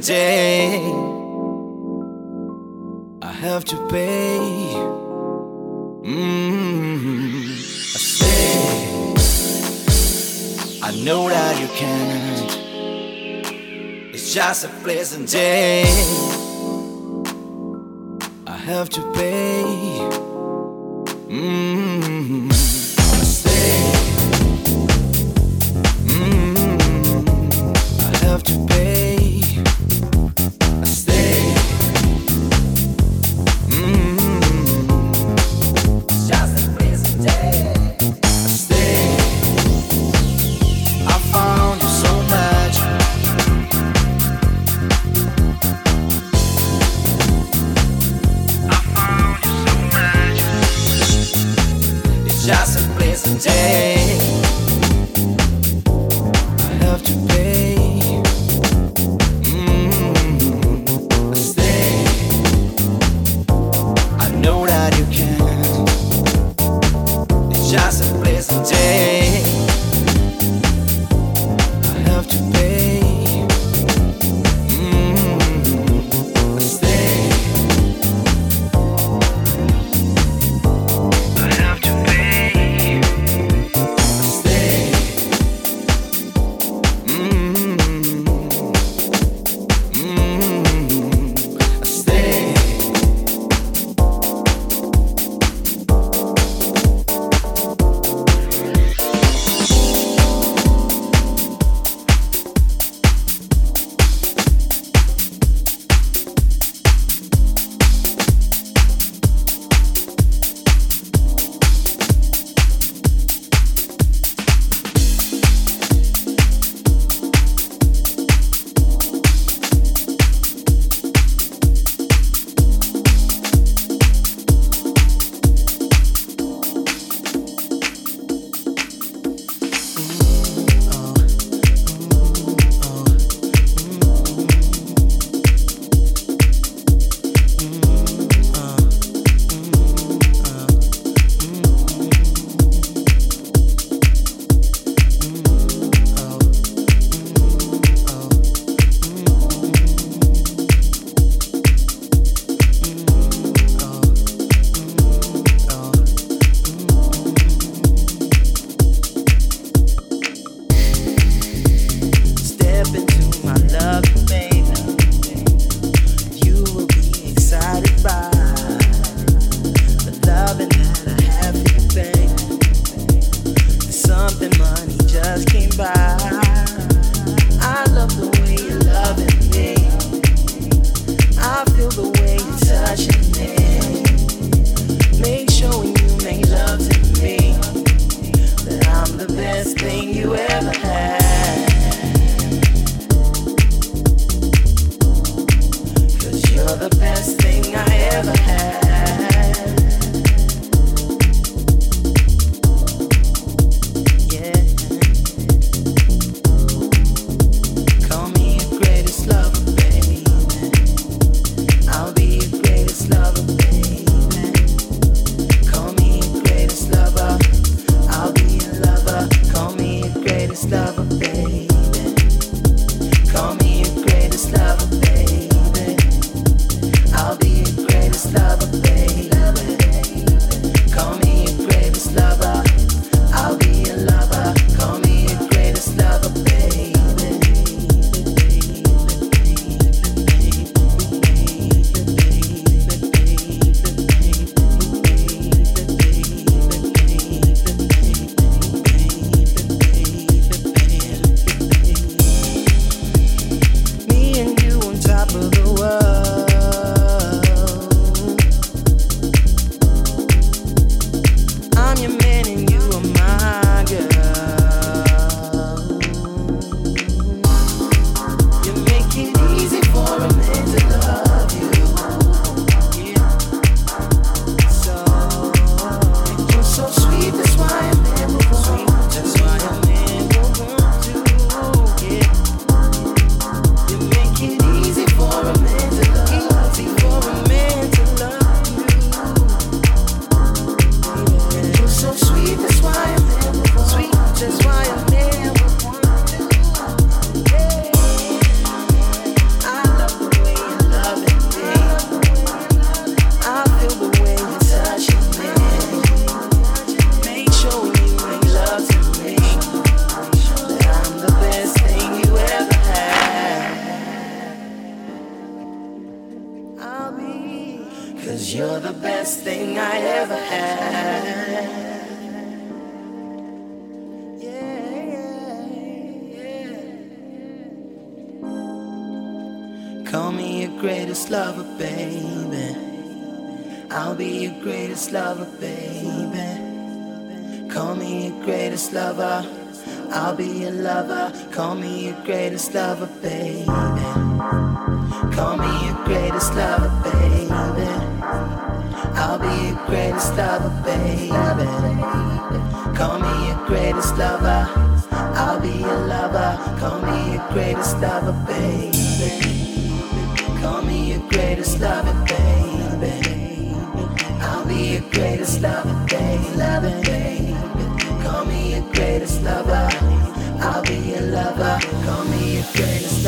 Day, I have to pay. Mm-hmm. I say, I know that you can't. It's just a pleasant day. I have to pay. Mm-hmm. greatest lover. I'll be your lover. Call me your greatest lover.